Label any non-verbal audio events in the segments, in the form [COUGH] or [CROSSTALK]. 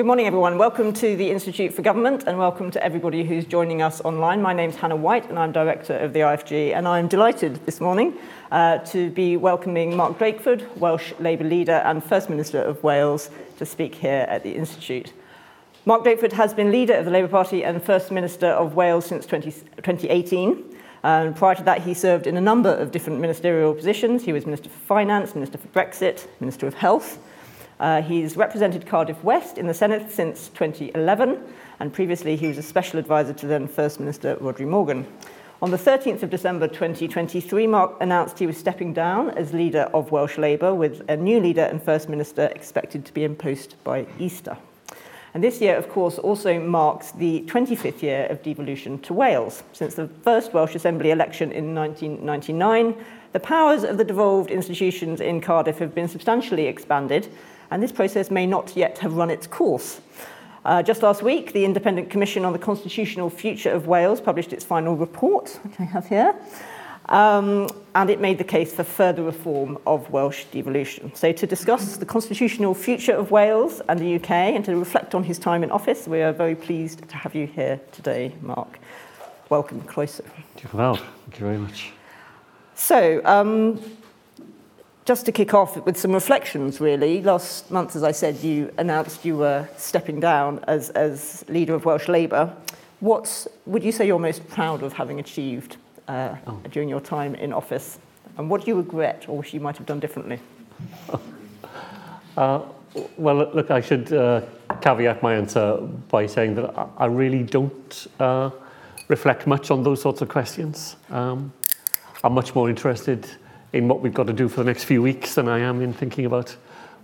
Good morning, everyone. Welcome to the Institute for Government and welcome to everybody who's joining us online. My name's Hannah White and I'm Director of the IFG and I'm delighted this morning uh, to be welcoming Mark Drakeford, Welsh Labour leader and First Minister of Wales, to speak here at the Institute. Mark Drakeford has been leader of the Labour Party and First Minister of Wales since 20, 2018. And prior to that, he served in a number of different ministerial positions. He was Minister for Finance, Minister for Brexit, Minister of Health, uh, he's represented Cardiff West in the Senedd since 2011, and previously he was a special advisor to then First Minister Rhodri Morgan. On the 13th of December 2023, Mark announced he was stepping down as leader of Welsh Labour, with a new leader and First Minister expected to be in post by Easter. And this year, of course, also marks the 25th year of devolution to Wales. Since the first Welsh Assembly election in 1999, the powers of the devolved institutions in Cardiff have been substantially expanded, and this process may not yet have run its course. Uh, just last week, the Independent Commission on the Constitutional Future of Wales published its final report, which I have here, um, and it made the case for further reform of Welsh devolution. So, to discuss the constitutional future of Wales and the UK and to reflect on his time in office, we are very pleased to have you here today, Mark. Welcome, closer. Thank you very much. So, um, just to kick off with some reflections, really, last month, as I said, you announced you were stepping down as, as leader of Welsh Labour. What would you say you're most proud of having achieved uh, oh. during your time in office? And what do you regret or wish you might have done differently? [LAUGHS] uh, well, look, I should uh, caveat my answer by saying that I really don't uh, reflect much on those sorts of questions. Um, I'm much more interested in what we've got to do for the next few weeks than I am in thinking about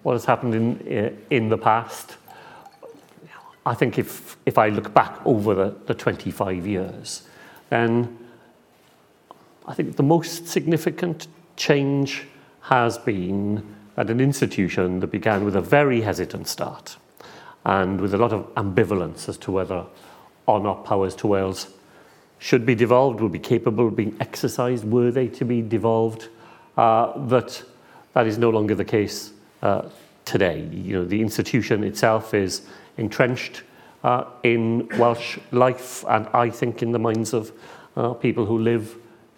what has happened in, eh, in the past. I think if, if I look back over the, the 25 years, then I think the most significant change has been at an institution that began with a very hesitant start and with a lot of ambivalence as to whether or not powers to Wales should be devolved, would be capable of being exercised, were they to be devolved, that that is no longer the case uh, today. You know, the institution itself is entrenched uh, in Welsh life and I think in the minds of uh, people who live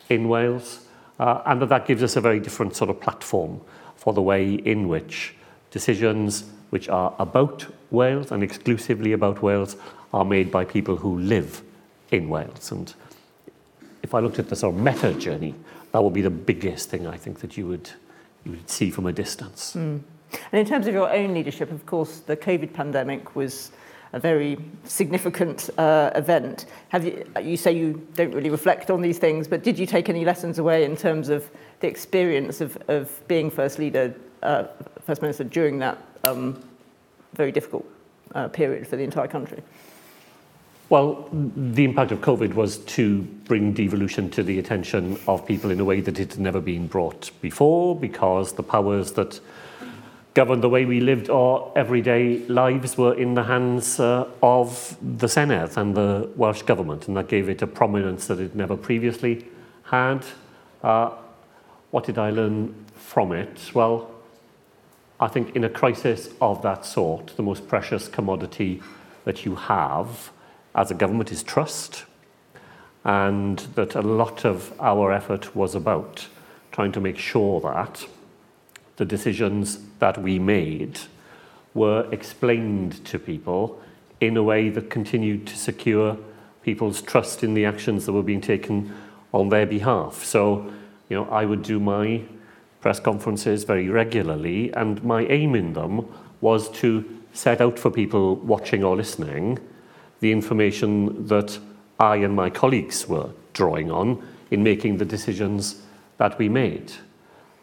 in Wales uh, and that that gives us a very different sort of platform for the way in which decisions which are about Wales and exclusively about Wales are made by people who live in Wales. And if I looked at the sort of meta journey that would be the biggest thing I think that you would, you would see from a distance. Mm. And in terms of your own leadership, of course, the COVID pandemic was a very significant uh, event. Have you, you say you don't really reflect on these things, but did you take any lessons away in terms of the experience of, of being first leader, uh, first minister during that um, very difficult uh, period for the entire country? Well, the impact of COVID was to bring devolution to the attention of people in a way that it had never been brought before because the powers that governed the way we lived our everyday lives were in the hands uh, of the Senedd and the Welsh Government, and that gave it a prominence that it never previously had. Uh, what did I learn from it? Well, I think in a crisis of that sort, the most precious commodity that you have as a government is trust, and that a lot of our effort was about trying to make sure that the decisions that we made were explained to people in a way that continued to secure people's trust in the actions that were being taken on their behalf. So, you know, I would do my press conferences very regularly, and my aim in them was to set out for people watching or listening the information that I and my colleagues were drawing on in making the decisions that we made.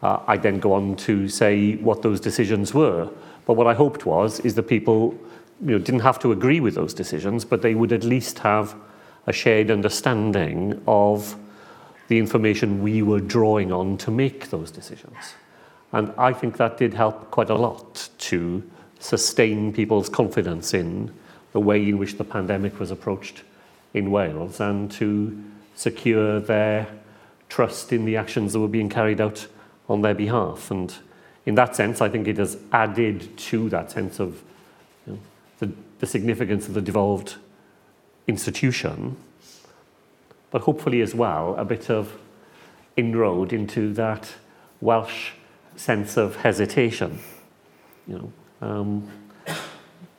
Uh, I then go on to say what those decisions were. But what I hoped was is that people you know, didn't have to agree with those decisions, but they would at least have a shared understanding of the information we were drawing on to make those decisions. And I think that did help quite a lot to sustain people's confidence in the way in which the pandemic was approached in Wales and to secure their trust in the actions that were being carried out on their behalf. And in that sense, I think it has added to that sense of you know, the the significance of the devolved institution, but hopefully as well a bit of inroad into that Welsh sense of hesitation. You know, um,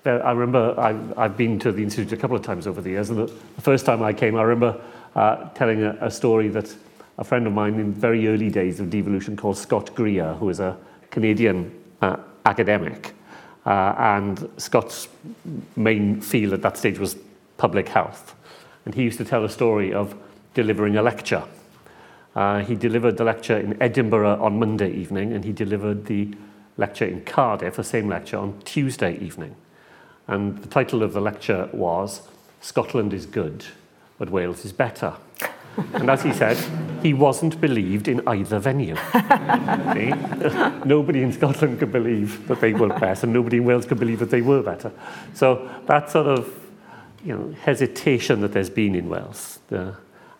I remember I, I've been to the Institute a couple of times over the years, and the, the first time I came, I remember uh, telling a, a story that a friend of mine in very early days of devolution called Scott Greer, who is a Canadian uh, academic, uh, and Scott's main field at that stage was public health. And he used to tell a story of delivering a lecture. Uh, he delivered the lecture in Edinburgh on Monday evening, and he delivered the lecture in Cardiff, the same lecture, on Tuesday evening. And the title of the lecture was Scotland is good, but Wales is better. and as he said, he wasn't believed in either venue. [LAUGHS] nobody in Scotland could believe that they were better, and nobody in Wales could believe that they were better. So that sort of you know, hesitation that there's been in Wales, the,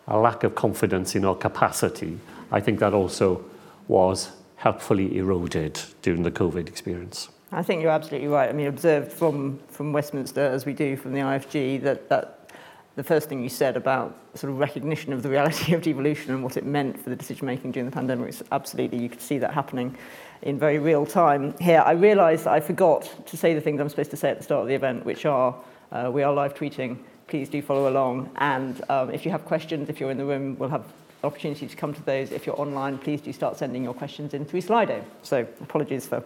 a lack of confidence in our capacity, I think that also was helpfully eroded during the COVID experience. I think you're absolutely right. I mean, observed from, from Westminster, as we do from the IFG, that, that the first thing you said about sort of recognition of the reality of devolution and what it meant for the decision making during the pandemic is absolutely, you could see that happening in very real time here. I realised I forgot to say the things I'm supposed to say at the start of the event, which are uh, we are live tweeting. Please do follow along. And um, if you have questions, if you're in the room, we'll have opportunity to come to those. If you're online, please do start sending your questions in through Slido. So apologies for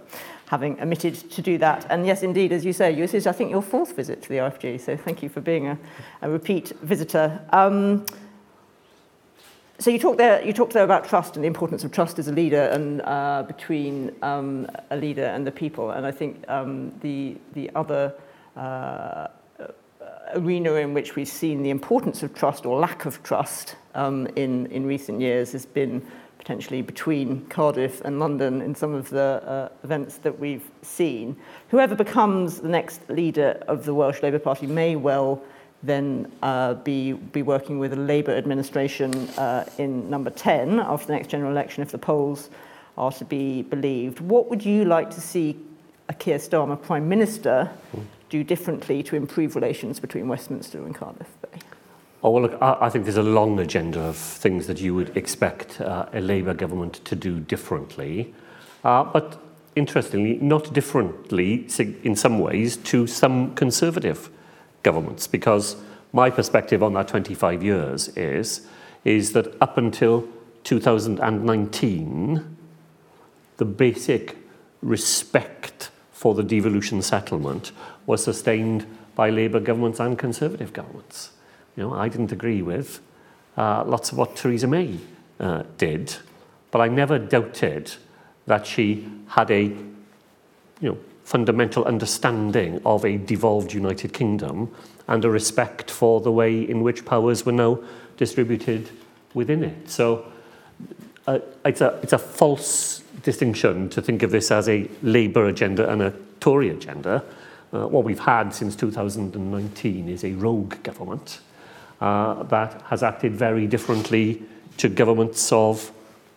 having omitted to do that. And yes, indeed, as you say, this is, I think, your fourth visit to the IFG. So thank you for being a, a repeat visitor. Um, so you talked there. You talked there about trust and the importance of trust as a leader, and uh, between um, a leader and the people. And I think um, the the other uh, arena in which we've seen the importance of trust or lack of trust um, in, in recent years has been potentially between Cardiff and London in some of the uh, events that we've seen. Whoever becomes the next leader of the Welsh Labour Party may well then uh, be, be working with a Labour administration uh, in number 10 after the next general election if the polls are to be believed. What would you like to see a Keir Starmer Prime Minister do differently to improve relations between Westminster and Cardiff Bay? Oh, well, look, I, I think there's a long agenda of things that you would expect uh, a Labour government to do differently. Uh, but interestingly, not differently in some ways to some Conservative governments, because my perspective on that 25 years is, is that up until 2019, the basic respect for the devolution settlement was sustained by Labour governments and Conservative governments. You know, I didn't agree with uh, lots of what Theresa May uh, did, but I never doubted that she had a you know, fundamental understanding of a devolved United Kingdom and a respect for the way in which powers were now distributed within it. So uh, it's, a, it's a false distinction to think of this as a Labour agenda and a Tory agenda. Uh, what we've had since 2019 is a rogue government uh, that has acted very differently to governments of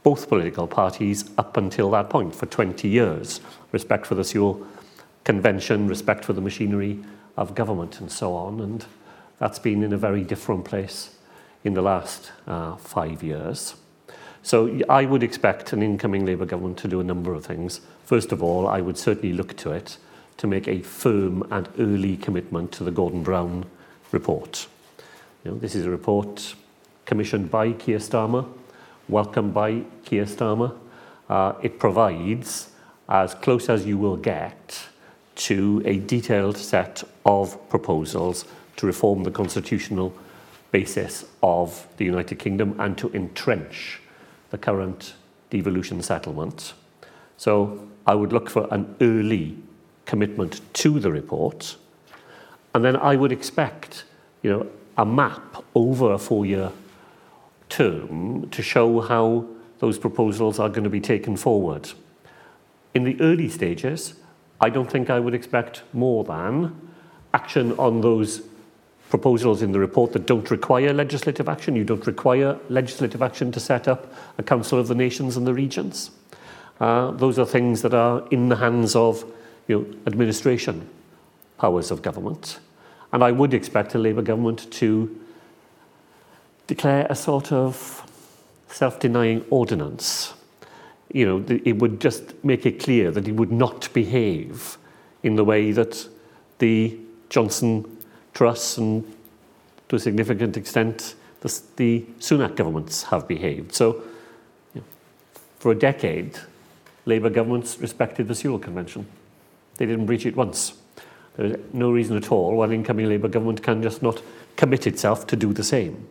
both political parties up until that point for 20 years. Respect for the Sewell Convention, respect for the machinery of government, and so on. And that's been in a very different place in the last uh, five years. So I would expect an incoming Labour government to do a number of things. First of all, I would certainly look to it to make a firm and early commitment to the Gordon Brown report. You know, this is a report commissioned by Keir Starmer, welcomed by Keir Starmer. Uh, it provides, as close as you will get, to a detailed set of proposals to reform the constitutional basis of the United Kingdom and to entrench the current devolution settlement. So I would look for an early commitment to the report. And then I would expect, you know, a map over a four-year term to show how those proposals are going to be taken forward. In the early stages, I don't think I would expect more than action on those proposals in the report that don't require legislative action. You don't require legislative action to set up a Council of the Nations and the Regions. Uh, those are things that are in the hands of you know, administration powers of government. And I would expect a Labour government to declare a sort of self-denying ordinance. You know, it would just make it clear that he would not behave in the way that the Johnson Truss and to a significant extent the, the Sunak governments have behaved. So you know, for a decade, Labour governments respected the Sewell Convention. They didn't breach it once. There is no reason at all why an incoming Labour government can just not commit itself to do the same.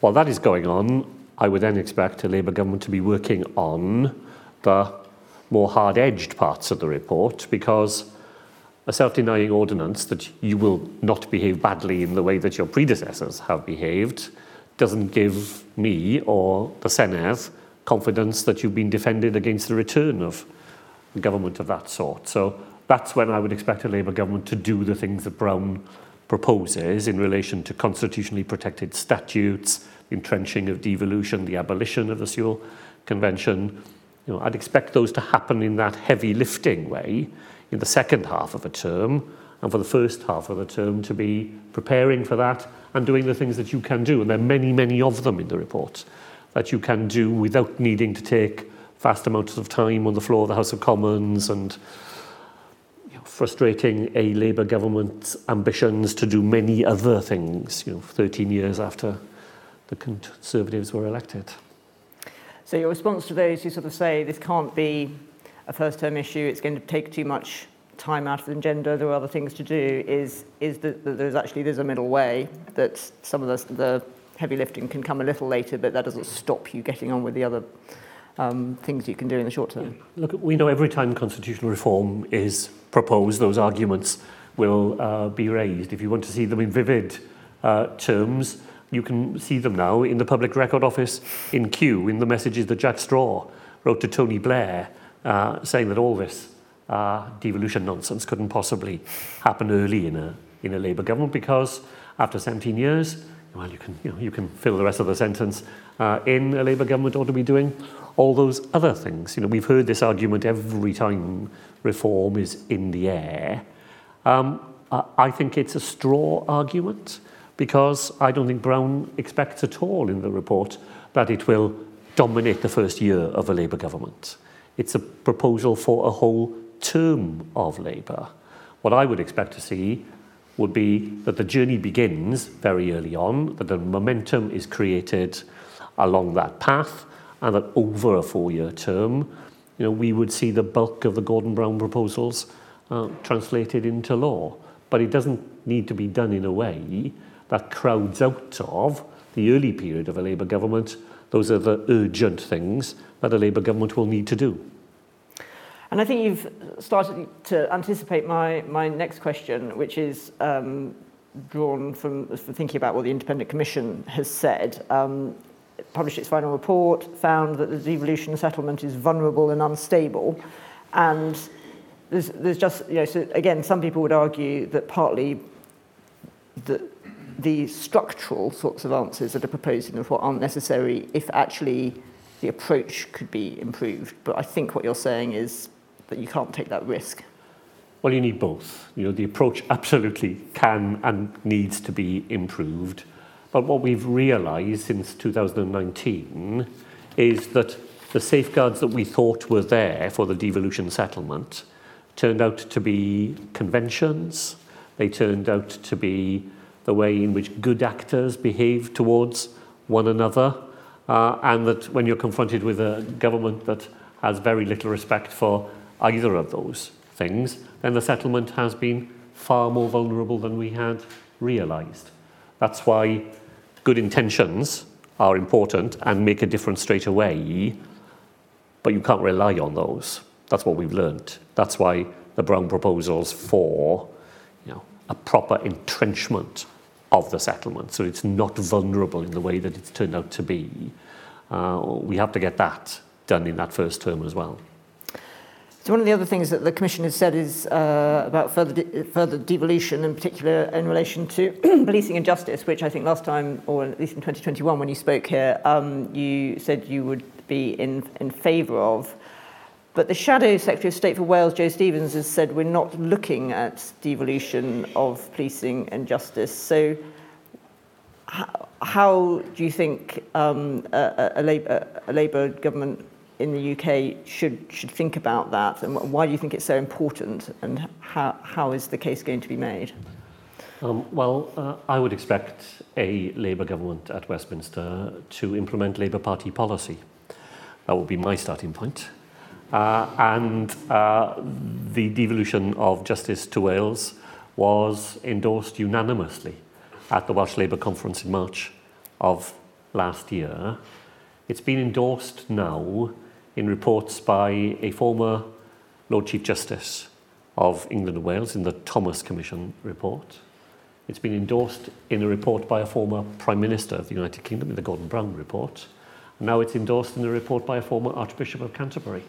While that is going on, I would then expect a Labour government to be working on the more hard-edged parts of the report because a self-denying ordinance that you will not behave badly in the way that your predecessors have behaved doesn't give me or the Senedd confidence that you've been defended against the return of government of that sort. So that's when I would expect a Labour government to do the things that Brown proposes in relation to constitutionally protected statutes, entrenching of devolution, the abolition of the Sewell Convention. You know, I'd expect those to happen in that heavy lifting way in the second half of a term, and for the first half of the term to be preparing for that and doing the things that you can do. And there are many, many of them in the report that you can do without needing to take vast amounts of time on the floor of the House of Commons and frustrating a Labour government's ambitions to do many other things, you know, 13 years after the Conservatives were elected. So your response to those who sort of say this can't be a first term issue, it's going to take too much time out of the agenda, there are other things to do, is, is that, that there's actually there's a middle way, that some of the, the heavy lifting can come a little later, but that doesn't stop you getting on with the other um, things you can do in the short term. Look, we know every time constitutional reform is proposed, those arguments will uh, be raised. If you want to see them in vivid uh, terms, you can see them now in the Public Record Office in Kew, in the messages that Jack Straw wrote to Tony Blair, uh, saying that all this uh, devolution nonsense couldn't possibly happen early in a, in a Labour government because after 17 years, well, you can, you, know, you can fill the rest of the sentence uh, in a Labour government ought to be doing all those other things. You know, we've heard this argument every time reform is in the air. Um, I think it's a straw argument because I don't think Brown expects at all in the report that it will dominate the first year of a Labour government. It's a proposal for a whole term of Labour. What I would expect to see would be that the journey begins very early on, that the momentum is created along that path, and that over a four-year term, you know, we would see the bulk of the Gordon Brown proposals uh, translated into law. But it doesn't need to be done in a way that crowds out of the early period of a Labour government. Those are the urgent things that a Labour government will need to do. And I think you've started to anticipate my, my next question, which is um, drawn from, from thinking about what the Independent Commission has said. Um, published its final report, found that the devolution settlement is vulnerable and unstable. And there's, there's just, you know, so again, some people would argue that partly the, the structural sorts of answers that are proposed in the report aren't necessary if actually the approach could be improved. But I think what you're saying is that you can't take that risk. Well, you need both. You know, the approach absolutely can and needs to be improved. But what we've realized since 2019 is that the safeguards that we thought were there for the devolution settlement turned out to be conventions. They turned out to be the way in which good actors behave towards one another. Uh, and that when you're confronted with a government that has very little respect for either of those things, then the settlement has been far more vulnerable than we had realized. That's why good intentions are important and make a difference straight away, but you can't rely on those. That's what we've learned. That's why the Brown proposals for you know, a proper entrenchment of the settlement, so it's not vulnerable in the way that it's turned out to be. Uh, we have to get that done in that first term as well. So one of the other things that the Commission has said is uh, about further, de further devolution, in particular in relation to [CLEARS THROAT] policing and justice, which I think last time, or at least in 2021 when you spoke here, um, you said you would be in, in favour of. But the Shadow Secretary of State for Wales, Jo Stevens, has said we're not looking at devolution of policing and justice. So how, how do you think um, a, a, Labour, a Labour government in the UK should, should think about that? And why do you think it's so important? And how, how is the case going to be made? Um, well, uh, I would expect a Labour government at Westminster to implement Labour Party policy. That would be my starting point. Uh, and uh, the devolution of justice to Wales was endorsed unanimously at the Welsh Labour Conference in March of last year. It's been endorsed now in reports by a former Lord Chief Justice of England and Wales in the Thomas Commission report. It's been endorsed in a report by a former Prime Minister of the United Kingdom in the Gordon Brown report. Now it's endorsed in a report by a former Archbishop of Canterbury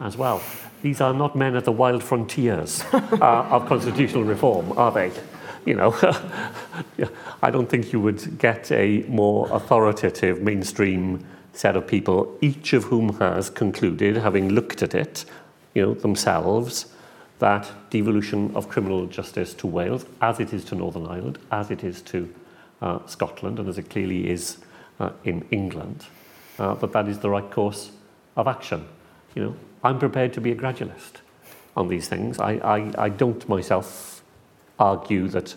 as well. These are not men at the wild frontiers [LAUGHS] uh, of constitutional reform, are they? You know, [LAUGHS] I don't think you would get a more authoritative mainstream set of people, each of whom has concluded, having looked at it, you know, themselves, that devolution of criminal justice to Wales, as it is to Northern Ireland, as it is to uh, Scotland, and as it clearly is uh, in England, uh, that that is the right course of action. You know, I'm prepared to be a gradualist on these things. I, I, I don't myself argue that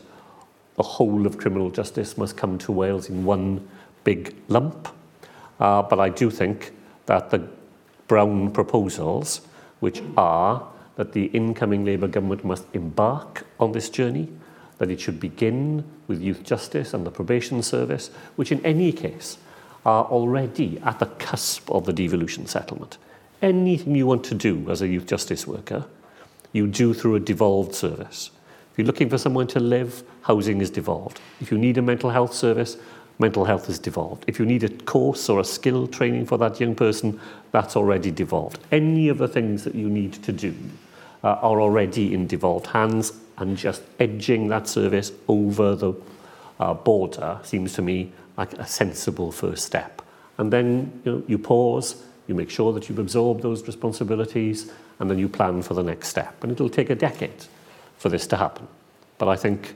the whole of criminal justice must come to Wales in one big lump. Uh, but I do think that the Brown proposals, which are that the incoming Labour government must embark on this journey, that it should begin with youth justice and the probation service, which in any case are already at the cusp of the devolution settlement. Anything you want to do as a youth justice worker, you do through a devolved service. If you're looking for someone to live, housing is devolved. If you need a mental health service, mental health is devolved. If you need a course or a skill training for that young person, that's already devolved. Any of the things that you need to do uh, are already in devolved hands, and just edging that service over the uh, border seems to me like a sensible first step. And then you, know, you pause, you make sure that you've absorbed those responsibilities, and then you plan for the next step. And it'll take a decade for this to happen. But I think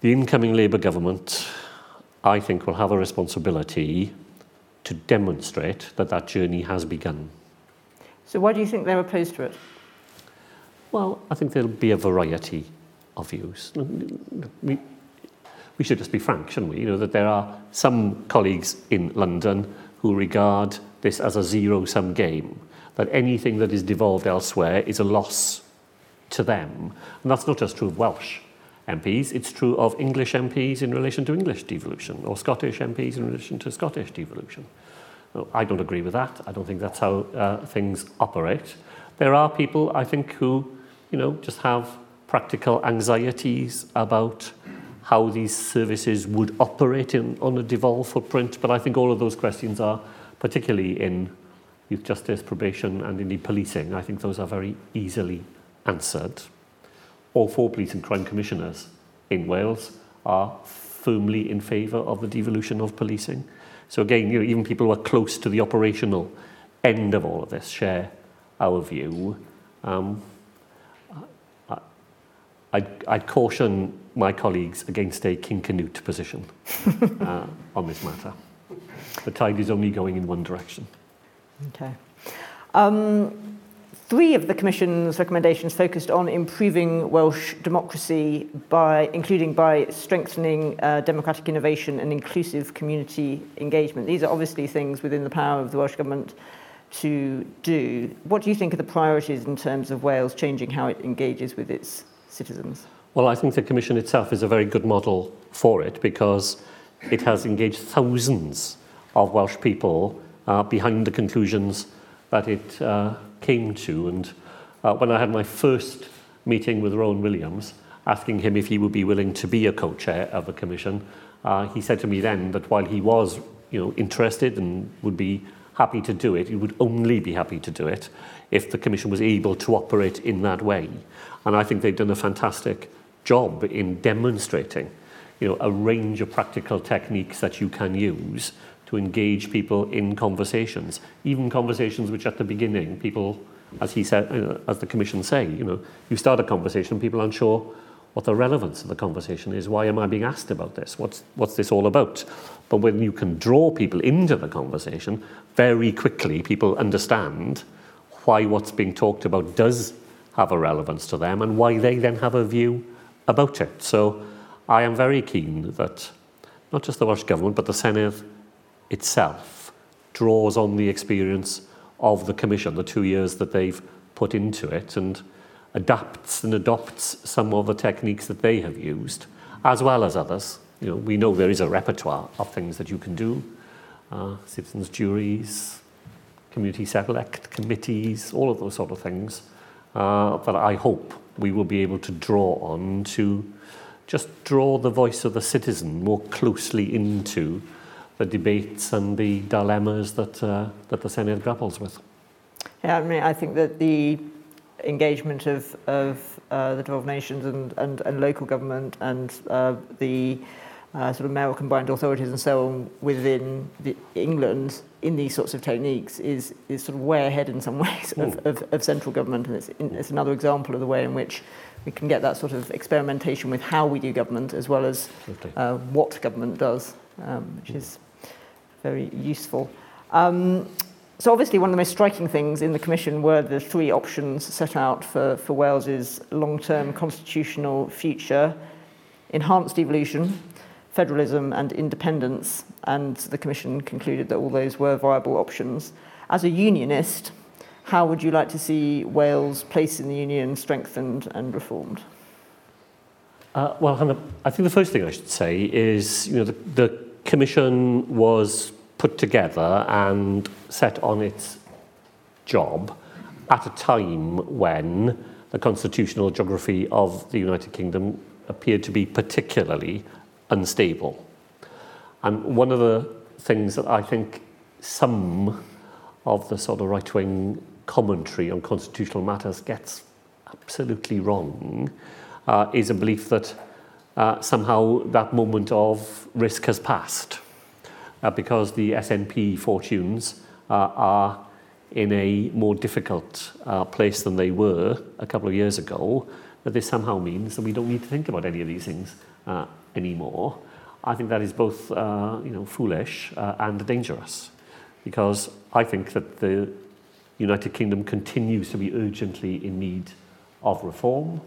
the incoming Labour government, I think, will have a responsibility to demonstrate that that journey has begun. So why do you think they're opposed to it? Well, I think there'll be a variety of views. We, we should just be frank, shouldn't we? You know, that there are some colleagues in London who regard this as a zero-sum game, that anything that is devolved elsewhere is a loss to them. And that's not just true of Welsh MPs, it's true of English MPs in relation to English devolution, or Scottish MPs in relation to Scottish devolution. I don't agree with that. I don't think that's how uh, things operate. There are people, I think, who, you know, just have practical anxieties about how these services would operate in, on a devolved footprint, but I think all of those questions are particularly in youth justice, probation, and indeed policing. I think those are very easily answered. All four police and crime commissioners in Wales are firmly in favour of the devolution of policing. So again, you know, even people who are close to the operational end of all of this share our view. Um, I, I'd, I'd caution my colleagues against a King Canute position [LAUGHS] uh, on this matter. The tide is only going in one direction. Okay. Um, three of the Commission's recommendations focused on improving Welsh democracy by including by strengthening uh, democratic innovation and inclusive community engagement. These are obviously things within the power of the Welsh Government to do. What do you think are the priorities in terms of Wales changing how it engages with its citizens? Well, I think the Commission itself is a very good model for it because it has engaged thousands of Welsh people uh, behind the conclusions that it uh, came to. And uh, when I had my first meeting with Rowan Williams, asking him if he would be willing to be a co-chair of the commission, uh, he said to me then that while he was you know, interested and would be happy to do it, he would only be happy to do it if the commission was able to operate in that way. And I think they've done a fantastic job in demonstrating you know, a range of practical techniques that you can use to engage people in conversations, even conversations which at the beginning people as he said, uh, as the Commission say, you know, you start a conversation, people aren't sure what the relevance of the conversation is. Why am I being asked about this? What's, what's this all about? But when you can draw people into the conversation, very quickly people understand why what's being talked about does have a relevance to them and why they then have a view about it. So I am very keen that not just the Welsh Government, but the Senedd itself draws on the experience of the Commission, the two years that they've put into it, and adapts and adopts some of the techniques that they have used, as well as others. You know, we know there is a repertoire of things that you can do. Uh, citizens' juries, community select committees, all of those sort of things uh, that I hope we will be able to draw on to just draw the voice of the citizen more closely into the debates and the dilemmas that, uh, that the Senedd grapples with. Yeah, I mean, I think that the engagement of, of uh, the 12 nations and, and, and local government and uh, the uh, sort of mayoral combined authorities and so on within the England in these sorts of techniques is, is sort of way ahead in some [LAUGHS] ways of, of, of central government. And it's, it's another example of the way in which we can get that sort of experimentation with how we do government as well as uh, what government does, um, which is very useful. Um, so obviously one of the most striking things in the commission were the three options set out for, for Wales's long-term constitutional future, enhanced devolution, federalism and independence, and the commission concluded that all those were viable options. As a unionist, how would you like to see Wales' place in the union strengthened and reformed? Uh, well, Hannah, I think the first thing I should say is, you know, the, the Commission was put together and set on its job at a time when the constitutional geography of the United Kingdom appeared to be particularly unstable. And one of the things that I think some of the sort of right wing commentary on constitutional matters gets absolutely wrong uh, is a belief that uh, somehow that moment of risk has passed uh, because the SNP fortunes uh, are in a more difficult uh, place than they were a couple of years ago, that this somehow means that we don't need to think about any of these things uh, anymore. I think that is both uh, you know, foolish uh, and dangerous because I think that the United Kingdom continues to be urgently in need of reform.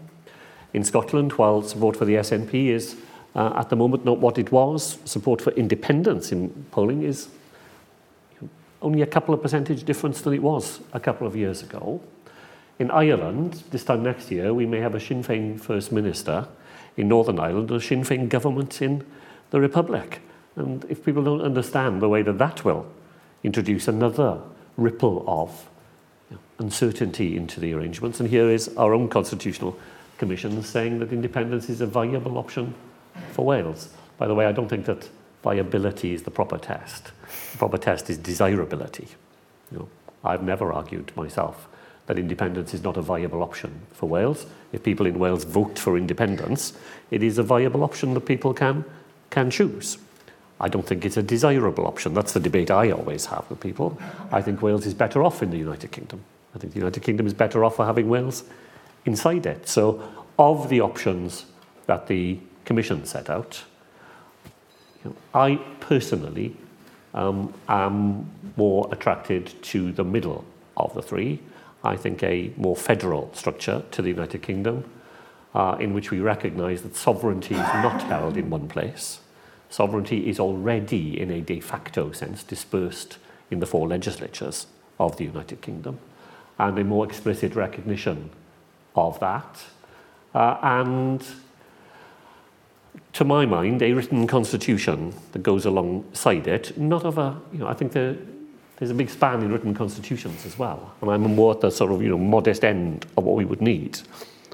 In Scotland, while support for the SNP is uh, at the moment not what it was, support for independence in polling is only a couple of percentage difference than it was a couple of years ago. In Ireland, this time next year, we may have a Sinn Féin First Minister in Northern Ireland and a Sinn Féin government in the Republic. And if people don't understand the way that that will introduce another ripple of uncertainty into the arrangements, and here is our own constitutional commission saying that independence is a viable option for Wales. By the way, I don't think that viability is the proper test. The proper test is desirability. You know, I've never argued myself that independence is not a viable option for Wales. If people in Wales vote for independence, it is a viable option that people can, can choose. I don't think it's a desirable option. That's the debate I always have with people. I think Wales is better off in the United Kingdom. I think the United Kingdom is better off for having Wales inside it. So, of the options that the Commission set out, you know, I personally um, am more attracted to the middle of the three. I think, a more federal structure to the United Kingdom, uh, in which we recognise that sovereignty is not held in one place. Sovereignty is already, in a de facto sense, dispersed in the four legislatures of the United Kingdom, and a more explicit recognition of that. Uh, and to my mind, a written constitution that goes alongside it, not of a, you know, I think the, there's a big span in written constitutions as well. And I'm more at the sort of you know, modest end of what we would need.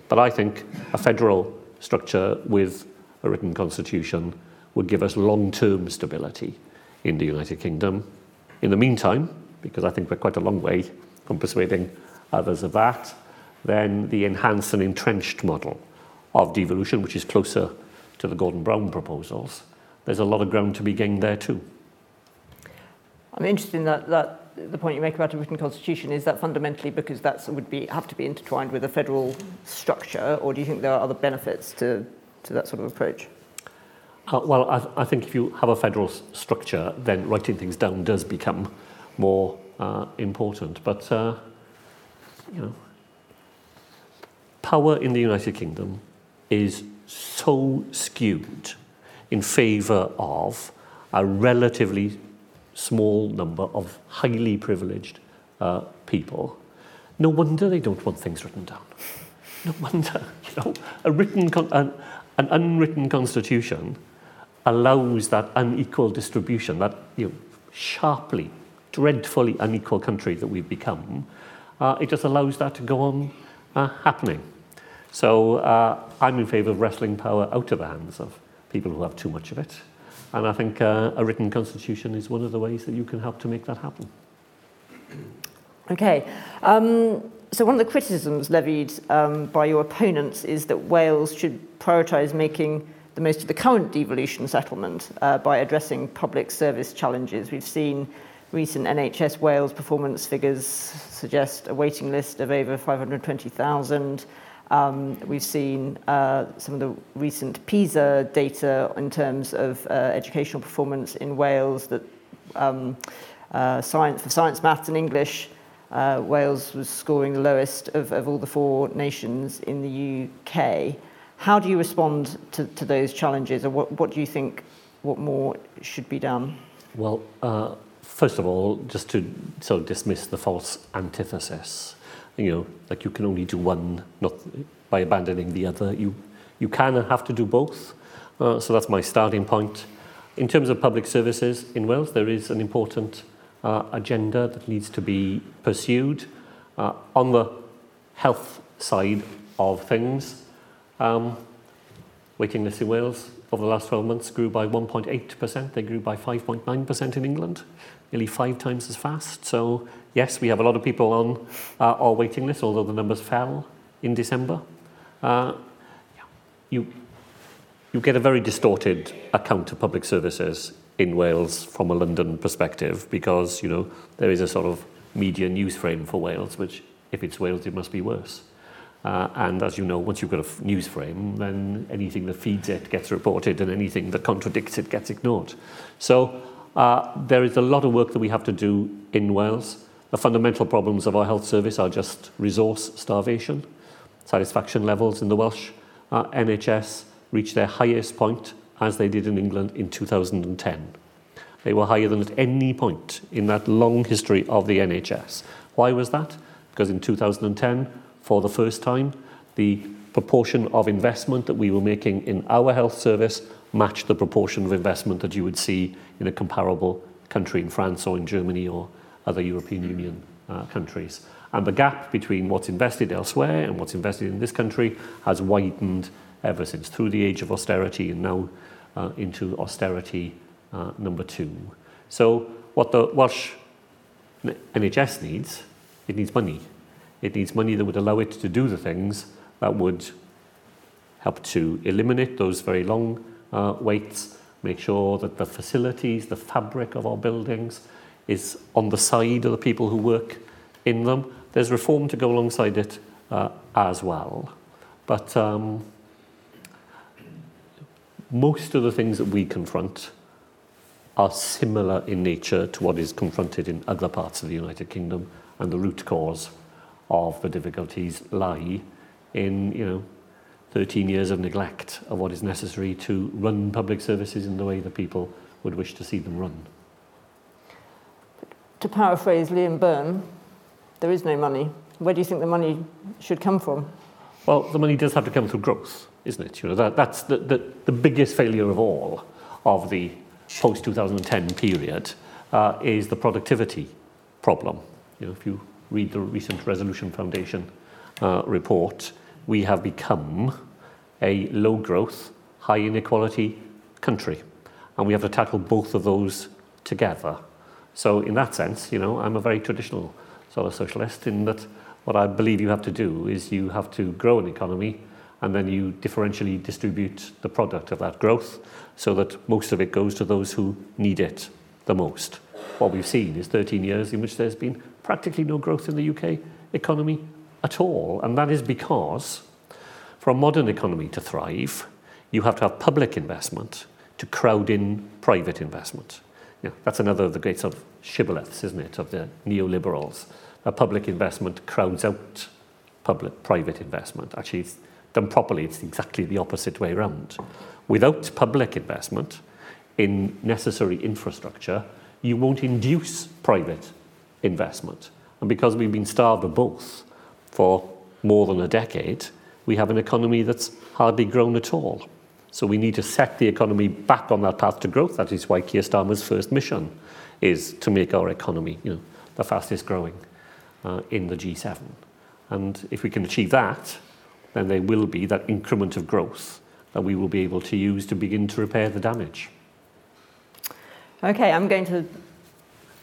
But I think a federal structure with a written constitution would give us long-term stability in the United Kingdom. In the meantime, because I think we're quite a long way from persuading others of that, then the enhanced and entrenched model of devolution, which is closer to the Gordon Brown proposals, there's a lot of ground to be gained there too. I'm interested in that, that the point you make about a written constitution, is that fundamentally because that would be have to be intertwined with a federal structure, or do you think there are other benefits to, to that sort of approach? Uh, well, I, I think if you have a federal structure, then writing things down does become more uh, important. But, uh, you know, power in the United Kingdom is so skewed in favour of a relatively small number of highly privileged uh, people. No wonder they don't want things written down. No wonder, [LAUGHS] you know, a written, an, an unwritten constitution allows that unequal distribution, that you know, sharply, dreadfully unequal country that we've become. Uh, it just allows that to go on uh, happening. So uh, I'm in favour of wrestling power out of the hands of people who have too much of it. And I think uh, a written constitution is one of the ways that you can help to make that happen. Okay. Um, so one of the criticisms levied um, by your opponents is that Wales should prioritise making the most of the current devolution settlement uh, by addressing public service challenges. We've seen recent NHS Wales performance figures suggest a waiting list of over 520,000. Um, we've seen uh, some of the recent PISA data in terms of uh, educational performance in Wales that um, uh, science, for science, maths and English, Wales was scoring the lowest of, of all the four nations in the UK. How do you respond to, to those challenges, or what, what do you think what more should be done? Well, uh, first of all, just to sort of dismiss the false antithesis, you know, like you can only do one, not by abandoning the other. You, you can and have to do both. Uh, so that's my starting point. In terms of public services in Wales, there is an important uh, agenda that needs to be pursued. Uh, on the health side of things, Um, waiting lists in Wales over the last 12 months grew by 1.8%. They grew by 5.9% in England, nearly five times as fast. So, yes, we have a lot of people on uh, our waiting list, although the numbers fell in December. Uh, you, you get a very distorted account of public services in Wales from a London perspective because, you know, there is a sort of media news frame for Wales, which if it's Wales, it must be worse. Uh, and as you know, once you've got a news frame, then anything that feeds it gets reported and anything that contradicts it gets ignored. So there is a lot of work that we have to do in Wales. The fundamental problems of our health service are just resource starvation. Satisfaction levels in the Welsh uh, NHS reached their highest point as they did in England in 2010. They were higher than at any point in that long history of the NHS. Why was that? Because in 2010, for the first time, the proportion of investment that we were making in our health service matched the proportion of investment that you would see in a comparable country in France or in Germany or other European Union uh, countries. And the gap between what's invested elsewhere and what's invested in this country has widened ever since, through the age of austerity and now uh, into austerity uh, number two. So what the Welsh NHS needs, it needs money. It needs money that would allow it to do the things that would help to eliminate those very long uh, waits, make sure that the facilities, the fabric of our buildings is on the side of the people who work in them. There's reform to go alongside it uh, as well. But um, most of the things that we confront are similar in nature to what is confronted in other parts of the United Kingdom and the root cause of the difficulties lie in, you know, 13 years of neglect of what is necessary to run public services in the way that people would wish to see them run. To paraphrase Liam Byrne, there is no money. Where do you think the money should come from? Well, the money does have to come through growth, isn't it? You know, that, that's the, the, the biggest failure of all of the post-2010 period uh, is the productivity problem. You know, if you read the recent Resolution Foundation uh, report, we have become a low growth, high inequality country. And we have to tackle both of those together. So, in that sense, you know, I'm a very traditional sort of socialist in that what I believe you have to do is you have to grow an economy and then you differentially distribute the product of that growth so that most of it goes to those who need it the most. what we've seen is 13 years in which there's been practically no growth in the UK economy at all. And that is because for a modern economy to thrive, you have to have public investment to crowd in private investment. Yeah, that's another of the great sort of shibboleths, isn't it, of the neoliberals. A public investment crowds out public private investment. Actually, it's done properly, it's exactly the opposite way around. Without public investment in necessary infrastructure, you won't induce private investment. And because we've been starved of both for more than a decade, we have an economy that's hardly grown at all. So we need to set the economy back on that path to growth. That is why Keir Starmer's first mission is to make our economy, you know, the fastest growing uh, in the G7. And if we can achieve that, then there will be that increment of growth that we will be able to use to begin to repair the damage. Okay, I'm going to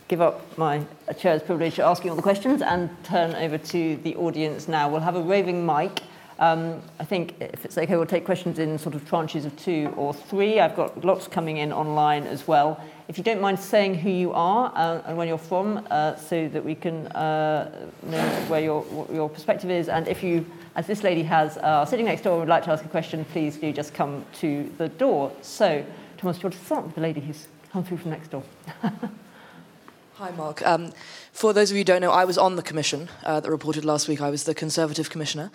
give up my chair's privilege of asking all the questions and turn over to the audience now. We'll have a roving mic. Um, I think if it's okay, we'll take questions in sort of tranches of two or three. I've got lots coming in online as well. If you don't mind saying who you are uh, and where you're from, uh, so that we can uh, know where your, your perspective is, and if you, as this lady has, uh, sitting next door, would like to ask a question, please do just come to the door. So, Thomas, do you want to start with the lady who's come through from next door? [LAUGHS] Hi, Mark. Um, for those of you who don't know, I was on the commission uh, that reported last week. I was the Conservative Commissioner.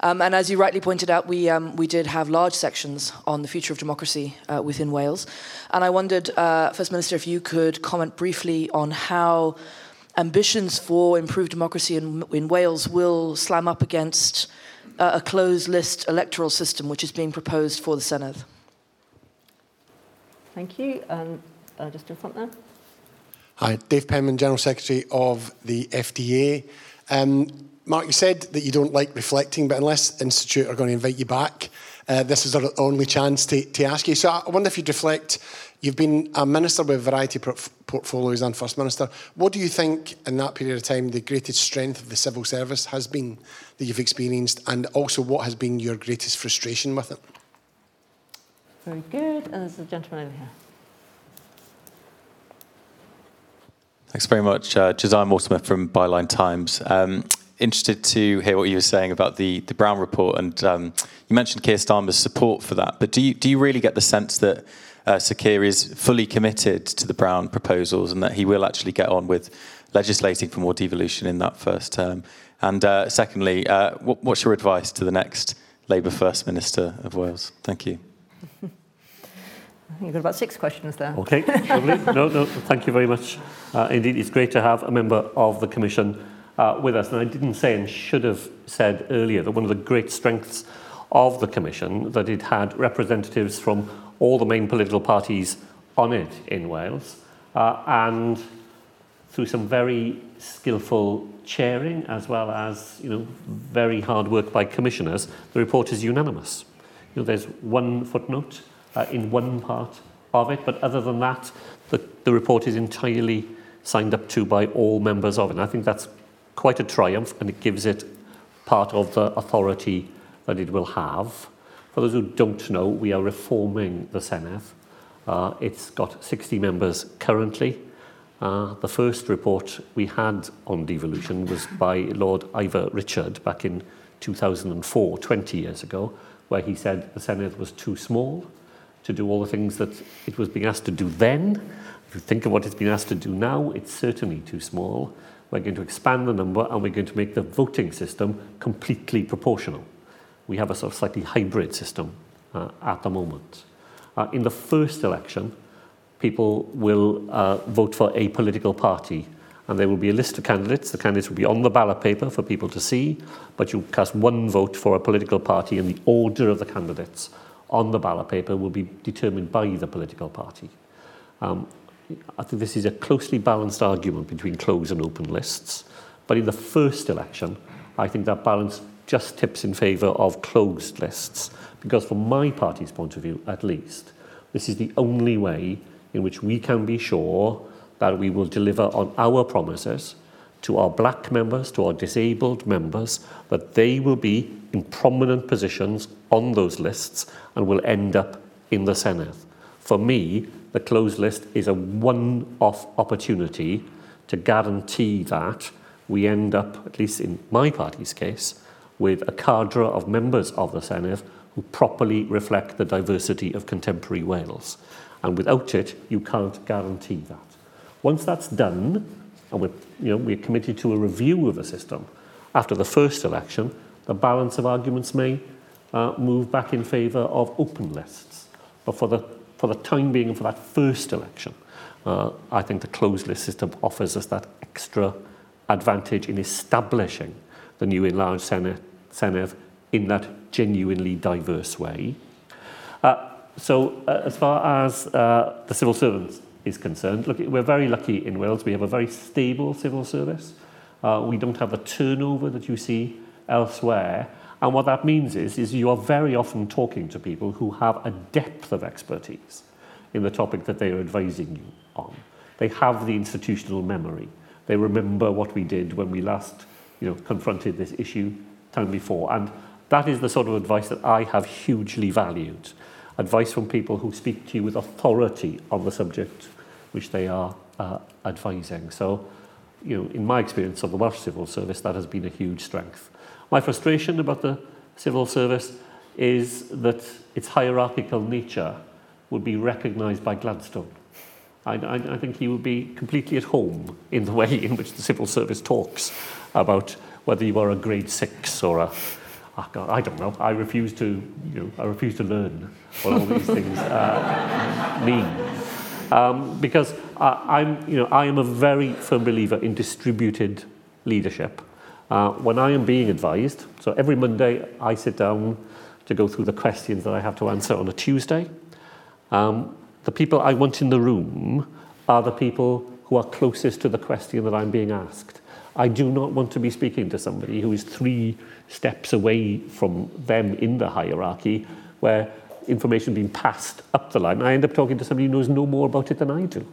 Um, and as you rightly pointed out, we, um, we did have large sections on the future of democracy uh, within Wales. And I wondered, uh, First Minister, if you could comment briefly on how ambitions for improved democracy in, in Wales will slam up against uh, a closed list electoral system which is being proposed for the Senedd. Thank you. Um, uh, just in front there. Hi, Dave Penman, General Secretary of the FDA. Um, Mark, you said that you don't like reflecting, but unless Institute are going to invite you back, uh, this is our only chance to, to ask you. So I wonder if you'd reflect. You've been a minister with a variety of portfolios and First Minister. What do you think in that period of time the greatest strength of the civil service has been that you've experienced, and also what has been your greatest frustration with it? Very good. And there's a gentleman over here. Thanks very much. Uh, Josiah Mortimer from Byline Times. Um, interested to hear what you were saying about the, the Brown report, and um, you mentioned Keir Starmer's support for that. But do you, do you really get the sense that uh, Sir Keir is fully committed to the Brown proposals and that he will actually get on with legislating for more devolution in that first term? And uh, secondly, uh, what, what's your advice to the next Labour First Minister of Wales? Thank you. [LAUGHS] You've got about six questions there. Okay, lovely. No, no, thank you very much. Uh, indeed, it's great to have a member of the Commission uh, with us. And I didn't say and should have said earlier that one of the great strengths of the Commission that it had representatives from all the main political parties on it in Wales uh, and through some very skillful chairing as well as you know very hard work by commissioners the report is unanimous you know there's one footnote uh, in one part of it. But other than that, the, the report is entirely signed up to by all members of it. And I think that's quite a triumph and it gives it part of the authority that it will have. For those who don't know, we are reforming the Senedd. Uh, it's got 60 members currently. Uh, the first report we had on devolution was by Lord Ivor Richard back in 2004, 20 years ago, where he said the Senedd was too small to do all the things that it was being asked to do then. If you think of what it's been asked to do now, it's certainly too small. We're going to expand the number and we're going to make the voting system completely proportional. We have a sort of slightly hybrid system uh, at the moment. Uh, in the first election, people will uh, vote for a political party and there will be a list of candidates. The candidates will be on the ballot paper for people to see, but you cast one vote for a political party in the order of the candidates on the ballot paper will be determined by the political party. Um, I think this is a closely balanced argument between closed and open lists. But in the first election, I think that balance just tips in favour of closed lists. Because from my party's point of view, at least, this is the only way in which we can be sure that we will deliver on our promises to our black members, to our disabled members, that they will be in prominent positions on those lists and will end up in the Senedd. For me, the closed list is a one-off opportunity to guarantee that we end up, at least in my party's case, with a cadre of members of the Senedd who properly reflect the diversity of contemporary Wales. And without it, you can't guarantee that. Once that's done, and we're, you know, we're committed to a review of the system after the first election, the balance of arguments may uh, move back in favour of open lists. But for the, for the time being, for that first election, uh, I think the closed list system offers us that extra advantage in establishing the new enlarged Senate, Senedd in that genuinely diverse way. Uh, so uh, as far as uh, the civil servants is concerned, look, we're very lucky in Wales. We have a very stable civil service. Uh, we don't have the turnover that you see elsewhere. And what that means is, is you are very often talking to people who have a depth of expertise in the topic that they are advising you on. They have the institutional memory. They remember what we did when we last you know, confronted this issue time before. And that is the sort of advice that I have hugely valued. Advice from people who speak to you with authority on the subject which they are uh, advising. So, you know, in my experience of the Welsh Civil Service, that has been a huge strength. My frustration about the civil service is that its hierarchical nature would be recognised by Gladstone. I, I, I think he would be completely at home in the [LAUGHS] way in which the civil service talks about whether you are a grade six or a oh God, I don't know. I refuse to, you know, I refuse to learn what all these things uh, [LAUGHS] mean. Um, because I, I'm, you know, I am a very firm believer in distributed leadership. Uh, when I am being advised, so every Monday I sit down to go through the questions that I have to answer on a Tuesday. Um, the people I want in the room are the people who are closest to the question that I'm being asked. I do not want to be speaking to somebody who is three steps away from them in the hierarchy where information being passed up the line. I end up talking to somebody who knows no more about it than I do.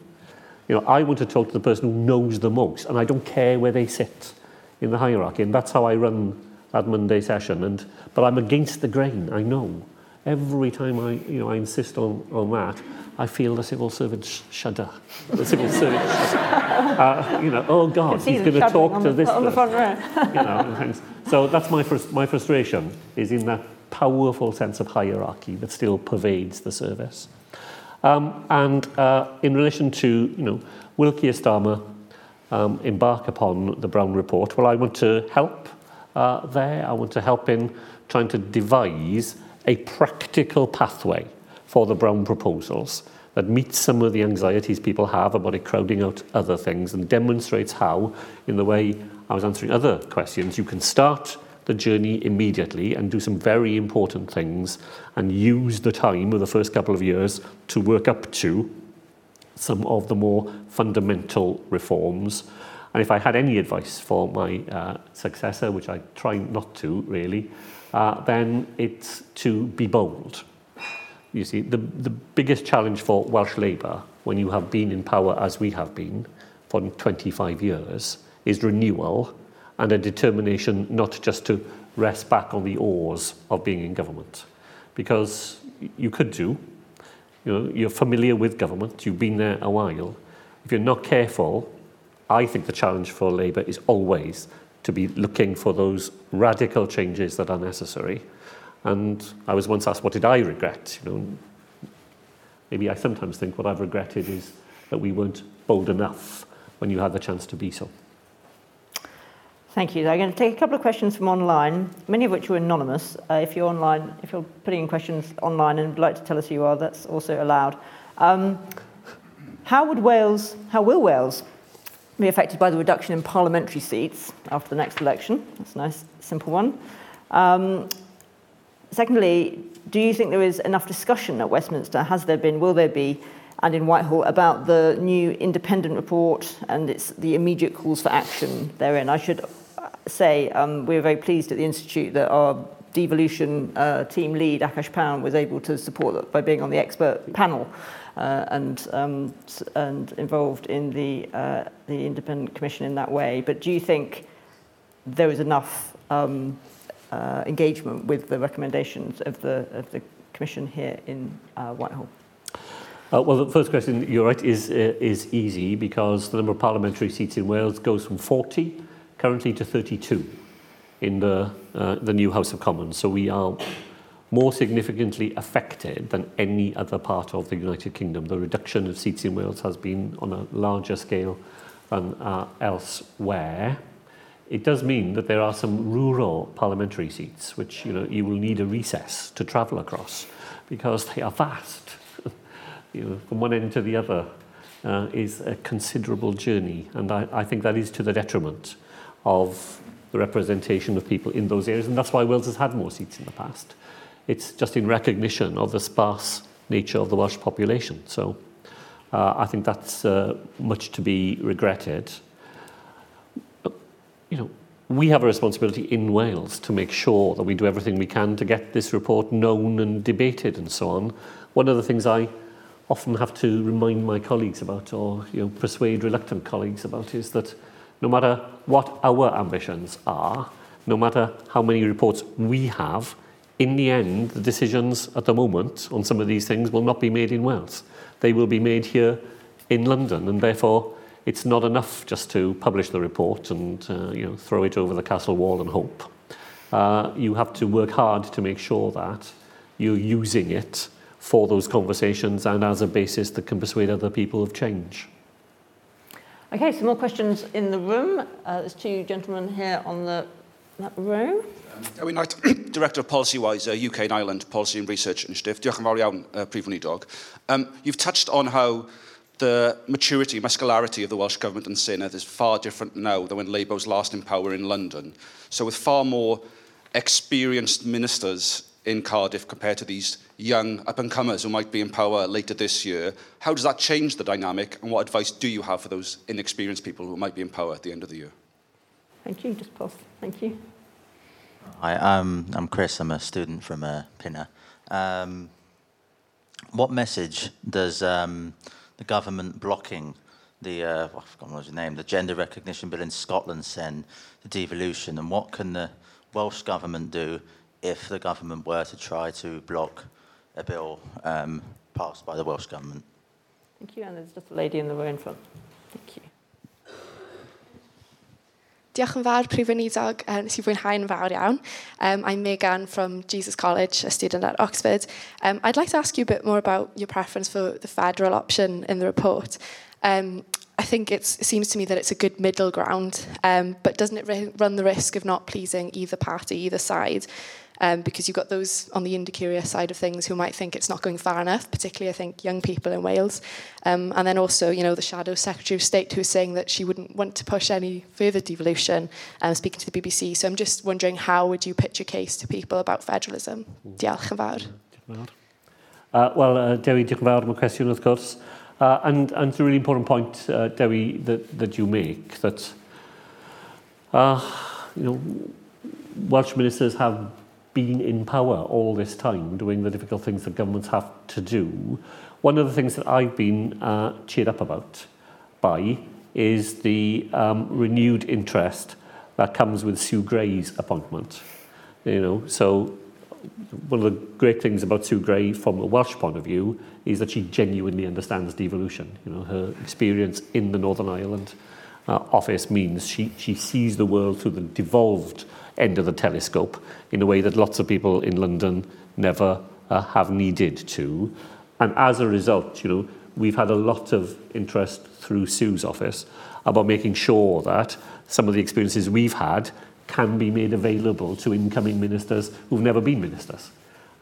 You know, I want to talk to the person who knows the most, and I don't care where they sit in the hierarchy. And that's how I run that Monday session. And, but I'm against the grain, I know. Every time I, you know, I insist on, on that, I feel the civil servants shudder. The civil servants, [LAUGHS] uh, you know, oh God, he's going to talk to the, this on the front row. [LAUGHS] you know, so that's my, my frustration, is in that powerful sense of hierarchy that still pervades the service. Um, and uh, in relation to, you know, will Keir Starmer um, embark upon the Brown Report? Well, I want to help uh, there. I want to help in trying to devise a practical pathway for the Brown proposals that meets some of the anxieties people have about it crowding out other things and demonstrates how, in the way I was answering other questions, you can start the journey immediately and do some very important things and use the time of the first couple of years to work up to some of the more fundamental reforms. And if I had any advice for my uh, successor, which I try not to really, uh, then it's to be bold. You see, the, the biggest challenge for Welsh Labour, when you have been in power as we have been for 25 years, is renewal and a determination not just to rest back on the oars of being in government. Because you could do, you know, you're familiar with government, you've been there a while. If you're not careful, I think the challenge for Labour is always to be looking for those radical changes that are necessary. And I was once asked, what did I regret? You know, maybe I sometimes think what I've regretted is that we weren't bold enough when you had the chance to be so. Thank you. I'm going to take a couple of questions from online, many of which are anonymous. Uh, if you're online, if you're putting in questions online and would like to tell us who you are, that's also allowed. Um, how would Wales, how will Wales be affected by the reduction in parliamentary seats after the next election? That's a nice, simple one. Um, secondly, do you think there is enough discussion at Westminster? Has there been, will there be, and in Whitehall about the new independent report and its the immediate calls for action therein? I should say um, we're very pleased at the Institute that our devolution uh, team lead, Akash Paun, was able to support that by being on the expert panel uh, and, um, and involved in the, uh, the independent commission in that way. But do you think there was enough um, uh, engagement with the recommendations of the, of the commission here in uh, Whitehall? Uh, well, the first question, you're right, is, uh, is easy because the number of parliamentary seats in Wales goes from 40 currently to 32 in the, uh, the new House of Commons. So we are more significantly affected than any other part of the United Kingdom. The reduction of seats in Wales has been on a larger scale than uh, elsewhere. It does mean that there are some rural parliamentary seats which you know you will need a recess to travel across because they are vast. [LAUGHS] you know, from one end to the other uh, is a considerable journey, and I, I think that is to the detriment of the representation of people in those areas, and that's why Wales has had more seats in the past. It's just in recognition of the sparse nature of the Welsh population. So uh, I think that's uh, much to be regretted. You know, we have a responsibility in Wales to make sure that we do everything we can to get this report known and debated and so on. One of the things I often have to remind my colleagues about or you know, persuade reluctant colleagues about is that no matter what our ambitions are, no matter how many reports we have, in the end, the decisions at the moment on some of these things will not be made in Wales. They will be made here in London, and therefore it's not enough just to publish the report and uh, you know, throw it over the castle wall and hope. Uh, you have to work hard to make sure that you're using it for those conversations and as a basis that can persuade other people of change. Okay, some more questions in the room. Uh, there's two gentlemen here on the that row. Um, Dewi Knight, [COUGHS] Director of Policy Wise, uh, UK and Ireland Policy and Research Initiative. Diolch yn fawr iawn, uh, Prif Weinidog. Um, you've touched on how the maturity, muscularity of the Welsh Government and Senedd is far different now than when Labour was last in power in London. So with far more experienced ministers in Cardiff compared to these young up-and-comers who might be in power later this year, how does that change the dynamic and what advice do you have for those inexperienced people who might be in power at the end of the year? Thank you. Just pause. Thank you. Hi, um, I'm Chris. I'm a student from uh, Pinner. Um, what message does um, the government blocking the, uh, well, I've forgotten what his name, the gender recognition bill in Scotland send to devolution, and what can the Welsh government do if the government were to try to block a bill um, passed by the Welsh government? Thank you. And there's just a lady in the row in front. Thank you. Diolch yn fawr, Prif Weinidog, uh, nes i fwynhau'n fawr iawn. Um, I'm Megan from Jesus College, a student at Oxford. Um, I'd like to ask you a bit more about your preference for the federal option in the report. Um, I think it seems to me that it's a good middle ground, um, but doesn't it run the risk of not pleasing either party, either side? um, because you've got those on the indicaria side of things who might think it's not going far enough, particularly, I think, young people in Wales. Um, and then also, you know, the shadow Secretary of State who's saying that she wouldn't want to push any further devolution, um, speaking to the BBC. So I'm just wondering, how would you pitch a case to people about federalism? Mm. Diolch yn fawr. Uh, well, uh, Dewi, diolch yn fawr am y cwestiwn, wrth gwrs. Uh, and, and it's a really important point, uh, Dewi, that, that you make, that, uh, you know, Welsh ministers have been in power all this time, doing the difficult things that governments have to do, one of the things that I've been uh, cheered up about by is the um, renewed interest that comes with Sue Gray's appointment. You know, so one of the great things about Sue Gray from a Welsh point of view is that she genuinely understands devolution. You know, her experience in the Northern Ireland uh, office means she, she sees the world through the devolved end of the telescope in a way that lots of people in London never uh, have needed to. And as a result, you know, we've had a lot of interest through Sue's office about making sure that some of the experiences we've had can be made available to incoming ministers who've never been ministers.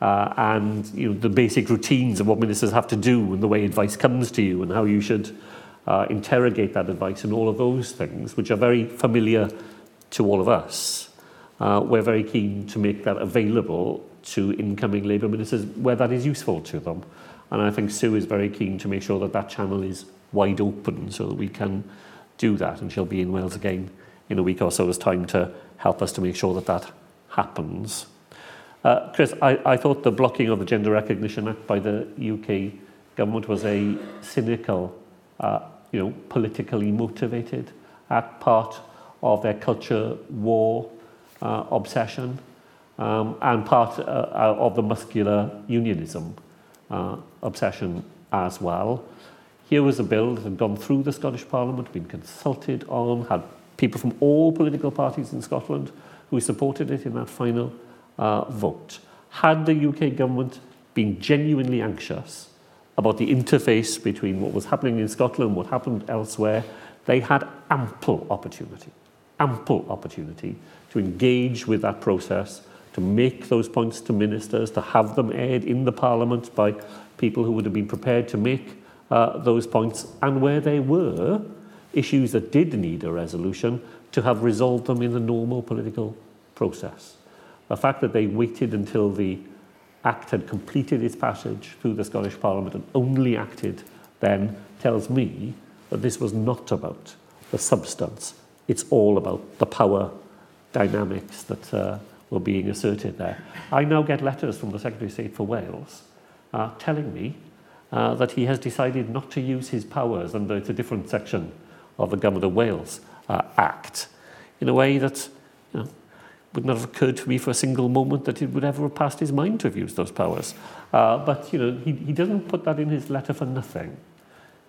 Uh, and you know, the basic routines of what ministers have to do and the way advice comes to you and how you should uh, interrogate that advice and all of those things, which are very familiar to all of us Uh, we're very keen to make that available to incoming Labour ministers where that is useful to them. And I think Sue is very keen to make sure that that channel is wide open so that we can do that. And she'll be in Wales again in a week or so as time to help us to make sure that that happens. Uh, Chris, I, I thought the blocking of the Gender Recognition Act by the UK government was a cynical, uh, you know, politically motivated act, part of their culture war uh, obsession um, and part uh, of the muscular unionism uh, obsession as well. Here was a bill that had gone through the Scottish Parliament, been consulted on, had people from all political parties in Scotland who supported it in that final uh, vote. Had the UK government been genuinely anxious about the interface between what was happening in Scotland, and what happened elsewhere, they had ample opportunity, ample opportunity to engage with that process, to make those points to ministers, to have them aired in the Parliament by people who would have been prepared to make uh, those points, and where they were issues that did need a resolution, to have resolved them in the normal political process. The fact that they waited until the Act had completed its passage through the Scottish Parliament and only acted then tells me that this was not about the substance. It's all about the power dynamics that uh, were being asserted there. I now get letters from the Secretary of State for Wales uh, telling me uh, that he has decided not to use his powers under it's a different section of the Government of Wales uh, Act in a way that you know, would not have occurred to me for a single moment that it would ever have passed his mind to have used those powers. Uh, but you know, he, he doesn't put that in his letter for nothing.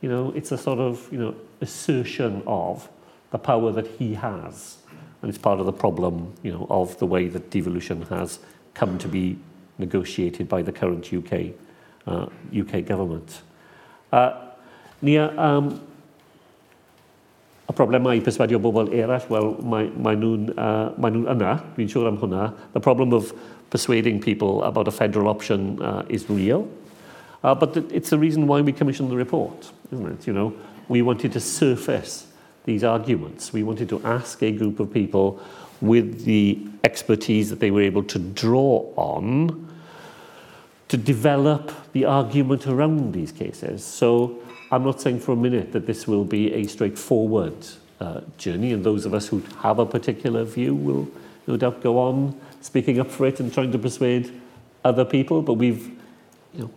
You know, it's a sort of you know assertion of the power that he has, and it's part of the problem you know of the way that devolution has come to be negotiated by the current UK uh, UK government. Uh, Nia, um, y i perswadio bobl eraill, wel, mae, mae nhw'n uh, yna, dwi'n siŵr am hwnna. The problem of persuading people about a federal option uh, is real. Uh, but it's the reason why we commissioned the report, isn't it? You know, we wanted to surface these arguments. We wanted to ask a group of people with the expertise that they were able to draw on to develop the argument around these cases. So I'm not saying for a minute that this will be a straightforward uh, journey, and those of us who have a particular view will no doubt go on speaking up for it and trying to persuade other people. But we've, you know,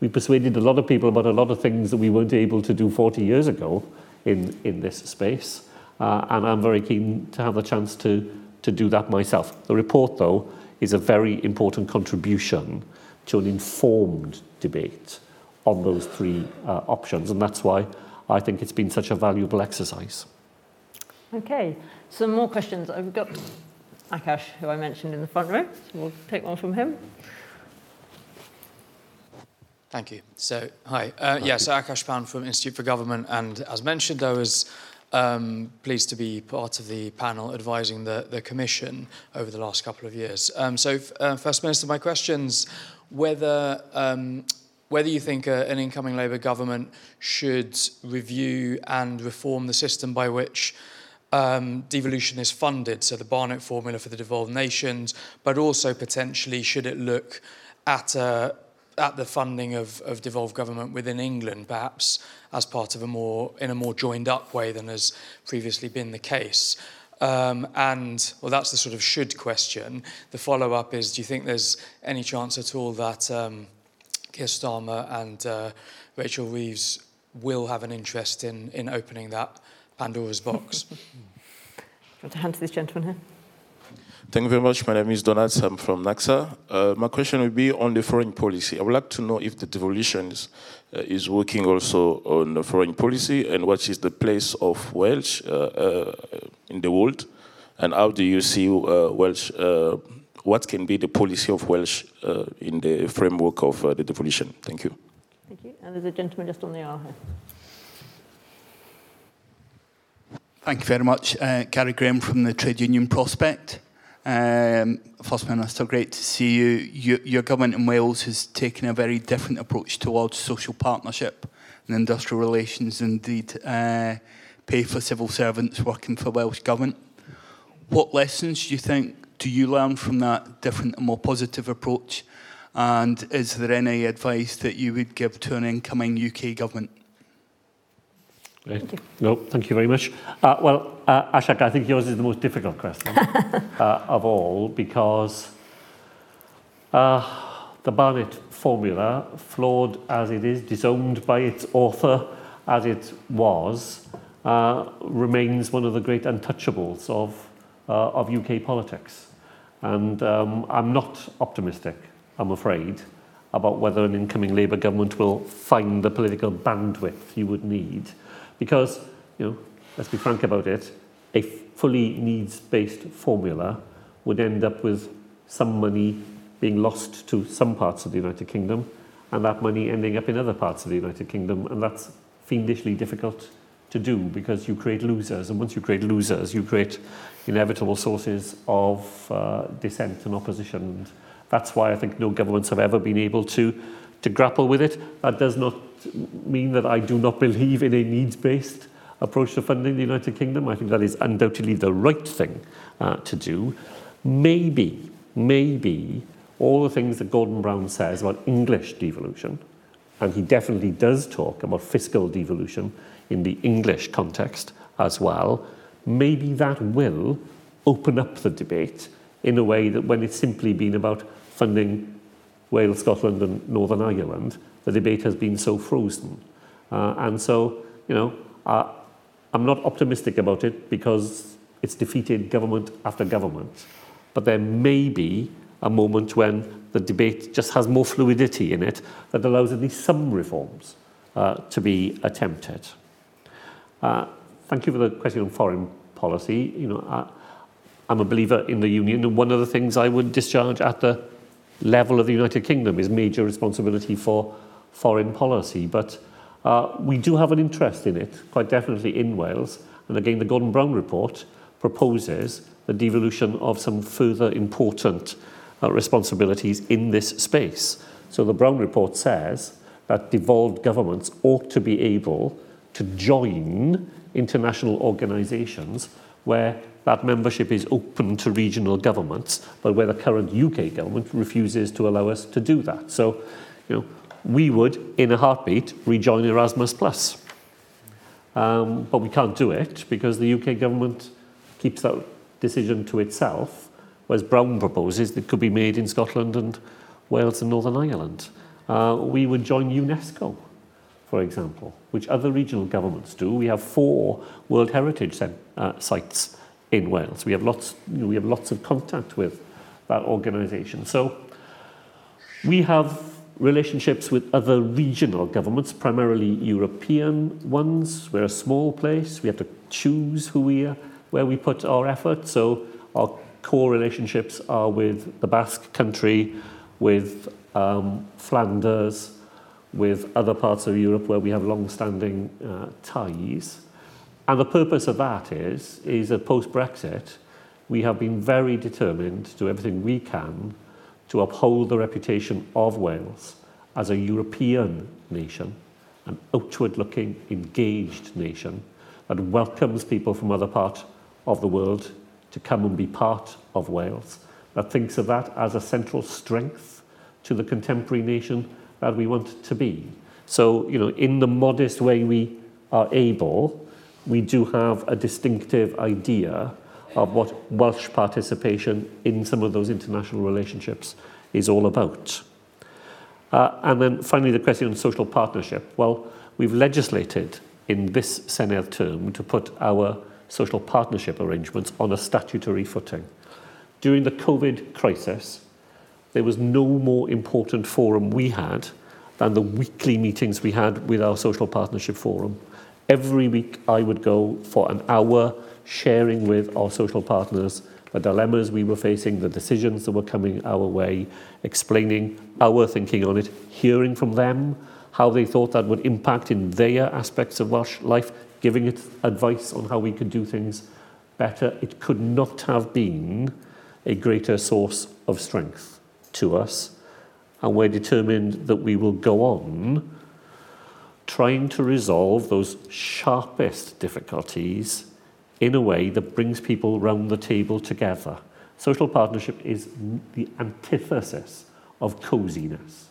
we persuaded a lot of people about a lot of things that we weren't able to do 40 years ago in, in this space. Uh, and I'm very keen to have the chance to, to do that myself. The report, though, is a very important contribution to an informed debate on those three uh, options. And that's why I think it's been such a valuable exercise. Okay, some more questions. I've got Akash, who I mentioned in the front row. So we'll take one from him. Thank you. So, hi. Uh, yeah, so Akash Paun from Institute for Government. And as mentioned, I was um, pleased to be part of the panel advising the, the Commission over the last couple of years. Um, so, uh, First Minister, my questions whether um, whether you think a, an incoming Labour government should review and reform the system by which um, devolution is funded, so the Barnett formula for the devolved nations, but also potentially should it look at a at the funding of, of devolved government within England, perhaps as part of a more in a more joined up way than has previously been the case. Um, and, well, that's the sort of should question. The follow up is do you think there's any chance at all that um, Keir Starmer and uh, Rachel Reeves will have an interest in, in opening that Pandora's box? [LAUGHS] I want to hand to this gentleman here. Thank you very much. My name is Donald. I'm from NAXA. Uh, my question would be on the foreign policy. I would like to know if the devolution is, uh, is working also on the foreign policy and what is the place of Welsh uh, uh, in the world and how do you see uh, Welsh, uh, what can be the policy of Welsh in the framework of the devolution? Thank you. Thank you. And there's a gentleman just on the aisle here. Thank you very much. Uh, Garry Graham from the Trade Union Prospect. Um, First Minister, great to see you. you. Your government in Wales has taken a very different approach towards social partnership and industrial relations, indeed uh, pay for civil servants working for Welsh Government. What lessons do you think do you learn from that different and more positive approach? And is there any advice that you would give to an incoming UK government? You. No, thank you very much. Uh, well, uh, Ashak, I think yours is the most difficult question [LAUGHS] uh, of all because uh, the Barnett formula, flawed as it is, disowned by its author as it was, uh, remains one of the great untouchables of, uh, of UK politics. And um, I'm not optimistic, I'm afraid, about whether an incoming Labour government will find the political bandwidth you would need. Because, you know, let's be frank about it, a fully needs-based formula would end up with some money being lost to some parts of the United Kingdom and that money ending up in other parts of the United Kingdom and that's fiendishly difficult to do because you create losers and once you create losers you create inevitable sources of uh, dissent and opposition. And that's why I think no governments have ever been able to to grapple with it. That does not mean that I do not believe in a needs-based approach to funding the United Kingdom. I think that is undoubtedly the right thing uh, to do. Maybe maybe all the things that Gordon Brown says about English devolution and he definitely does talk about fiscal devolution in the English context as well, maybe that will open up the debate in a way that when it's simply been about funding Wales, Scotland and Northern Ireland, the debate has been so frozen. Uh, and so, you know, uh, I'm not optimistic about it because it's defeated government after government. But there may be a moment when the debate just has more fluidity in it that allows at least some reforms uh, to be attempted. Uh, thank you for the question on foreign policy. You know, I, I'm a believer in the union, and one of the things I would discharge at the level of the United Kingdom is major responsibility for foreign policy. But uh, we do have an interest in it, quite definitely in Wales. And again, the Gordon Brown report proposes the devolution of some further important uh, responsibilities in this space. So the Brown report says that devolved governments ought to be able to join international organisations where that membership is open to regional governments, but where the current UK government refuses to allow us to do that. So, you know, we would, in a heartbeat, rejoin Erasmus+. Plus. Um, but we can't do it because the UK government keeps that decision to itself, whereas Brown proposes that it could be made in Scotland and Wales and Northern Ireland. Uh, we would join UNESCO for example, which other regional governments do. We have four World Heritage uh, sites in Wales. We have lots, you know, we have lots of contact with that organisation. So we have relationships with other regional governments, primarily European ones. We're a small place. We have to choose who we are, where we put our effort. So our core relationships are with the Basque country, with um, Flanders, with other parts of Europe where we have long-standing uh, ties. And the purpose of that is, is that post-Brexit, we have been very determined to do everything we can to uphold the reputation of Wales as a European nation, an outward-looking, engaged nation that welcomes people from other parts of the world to come and be part of Wales, that thinks of that as a central strength to the contemporary nation that we want to be. So, you know, in the modest way we are able, we do have a distinctive idea of what Welsh participation in some of those international relationships is all about. Uh, and then finally, the question on social partnership. Well, we've legislated in this Senedd term to put our social partnership arrangements on a statutory footing. During the COVID crisis, there was no more important forum we had than the weekly meetings we had with our social partnership forum. Every week I would go for an hour sharing with our social partners the dilemmas we were facing, the decisions that were coming our way, explaining our thinking on it, hearing from them how they thought that would impact in their aspects of Welsh life, giving it advice on how we could do things better. It could not have been a greater source of strength to us, and we're determined that we will go on trying to resolve those sharpest difficulties in a way that brings people round the table together. Social partnership is the antithesis of coziness.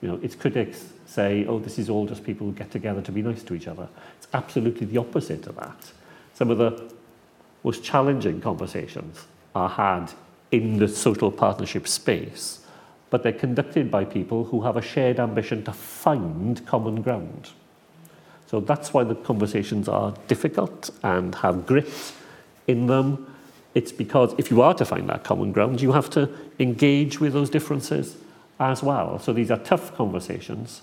You know, its critics say, oh, this is all just people who get together to be nice to each other. It's absolutely the opposite of that. Some of the most challenging conversations are had in the social partnership space but they're conducted by people who have a shared ambition to find common ground. So that's why the conversations are difficult and have grit in them. It's because if you are to find that common ground, you have to engage with those differences as well. So these are tough conversations.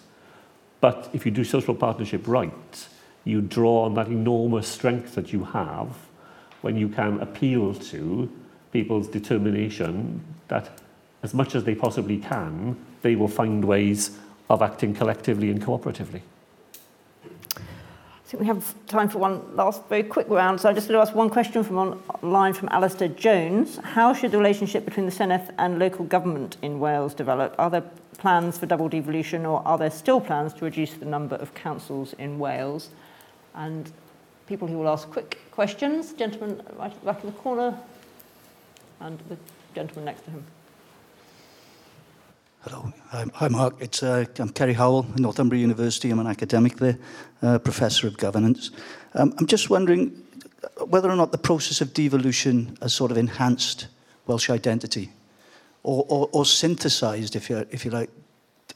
But if you do social partnership right, you draw on that enormous strength that you have when you can appeal to people's determination that as much as they possibly can, they will find ways of acting collectively and cooperatively. I think we have time for one last very quick round. So I'm just going to ask one question from online from Alistair Jones. How should the relationship between the Senedd and local government in Wales develop? Are there plans for double devolution or are there still plans to reduce the number of councils in Wales? And people who will ask quick questions, gentleman right at the back of the corner and the gentleman next to him. Hello. Hi, Mark. It's, uh, I'm Kerry Howell, Northumbria University. I'm an academic there, uh, professor of governance. Um, I'm just wondering whether or not the process of devolution has sort of enhanced Welsh identity or, or, or synthesized, if you, if you like,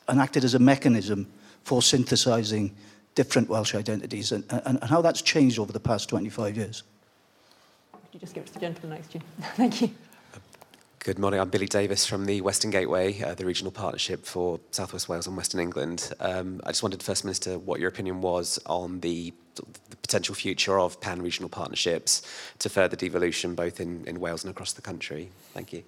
and acted as a mechanism for synthesizing different Welsh identities and, and, and how that's changed over the past 25 years. Could you just give it to the gentleman next to you? [LAUGHS] Thank you. Good morning. I'm Billy Davis from the Western Gateway, uh, the regional partnership for South West Wales and Western England. Um, I just wondered, First Minister, what your opinion was on the, the potential future of pan-regional partnerships to further devolution both in, in Wales and across the country. Thank you.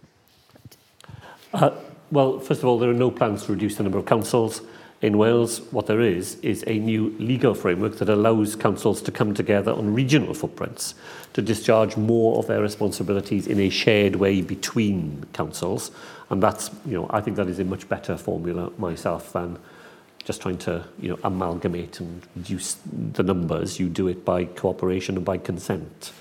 Uh, well, first of all, there are no plans to reduce the number of councils. In Wales, what there is, is a new legal framework that allows councils to come together on regional footprints to discharge more of their responsibilities in a shared way between councils. And that's, you know, I think that is a much better formula myself than just trying to, you know, amalgamate and reduce the numbers. You do it by cooperation and by consent.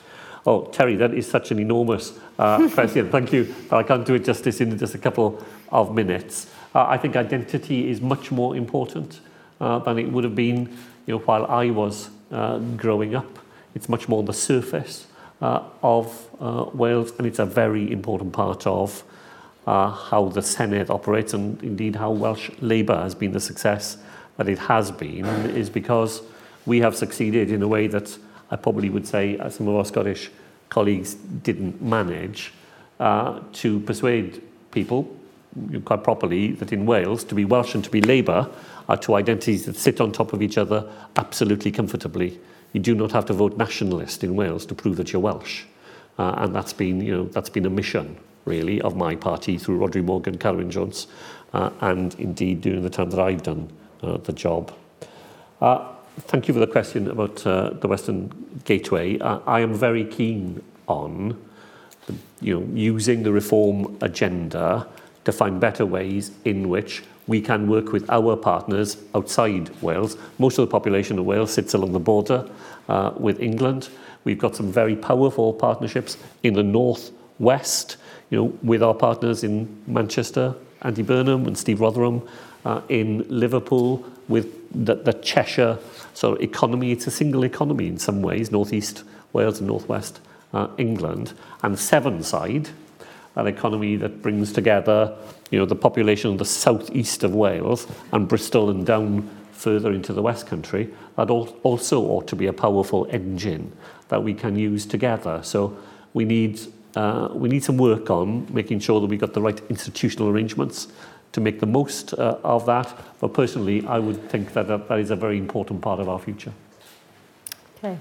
Oh, Terry, that is such an enormous uh, [LAUGHS] question. Thank you. But I can't do it justice in just a couple of minutes. Uh, I think identity is much more important uh, than it would have been you know, while I was uh, growing up. It's much more the surface uh, of uh, Wales, and it's a very important part of uh, how the Senedd operates, and indeed how Welsh Labour has been the success that it has been, is because we have succeeded in a way that I probably would say uh, some of our Scottish colleagues didn't manage uh, to persuade people quite properly that in Wales, to be Welsh and to be Labour are two identities that sit on top of each other absolutely comfortably. You do not have to vote nationalist in Wales to prove that you're Welsh. Uh, and that's been, you know, that's been a mission, really, of my party through Rhodri Morgan, Carwyn Jones, uh, and indeed during the time that I've done uh, the job. Uh, thank you for the question about uh, the Western Gateway. Uh, I am very keen on you know, using the reform agenda to find better ways in which we can work with our partners outside Wales. Most of the population of Wales sits along the border uh, with England. We've got some very powerful partnerships in the north-west, you know, with our partners in Manchester, Andy Burnham and Steve Rotheram, uh, in Liverpool, with the, the Cheshire sort of economy. It's a single economy in some ways, northeast Wales and northwest uh, England. And Severnside, an economy that brings together you know, the population of the southeast of Wales and Bristol and down further into the West Country, that also ought to be a powerful engine that we can use together. So we need, uh, we need some work on making sure that we've got the right institutional arrangements to make the most uh, of that. But personally, I would think that that is a very important part of our future. Okay.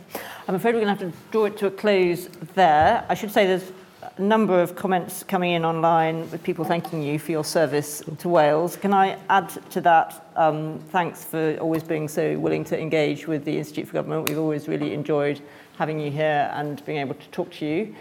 I'm afraid we're going to have to draw it to a close there. I should say there's a number of comments coming in online with people thanking you for your service to Wales. Can I add to that, um, thanks for always being so willing to engage with the Institute for Government. We've always really enjoyed having you here and being able to talk to you.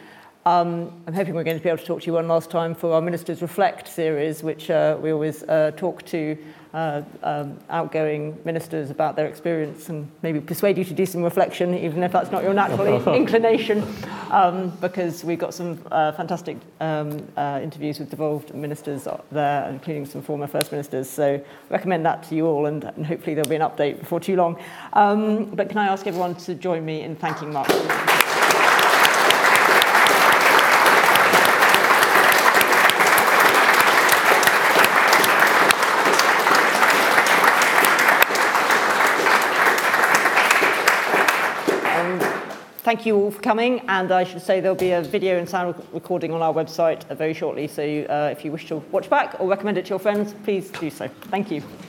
Um, I'm hoping we're going to be able to talk to you one last time for our Ministers Reflect series, which uh, we always uh, talk to uh, um, outgoing ministers about their experience and maybe persuade you to do some reflection, even if that's not your natural [LAUGHS] inclination, um, because we've got some uh, fantastic um, uh, interviews with devolved ministers there, including some former First Ministers. So recommend that to you all, and, and hopefully there'll be an update before too long. Um, but can I ask everyone to join me in thanking Mark? Thank you all for coming, and I should say there'll be a video and sound recording on our website very shortly, so uh, if you wish to watch back or recommend it to your friends, please do so. Thank you.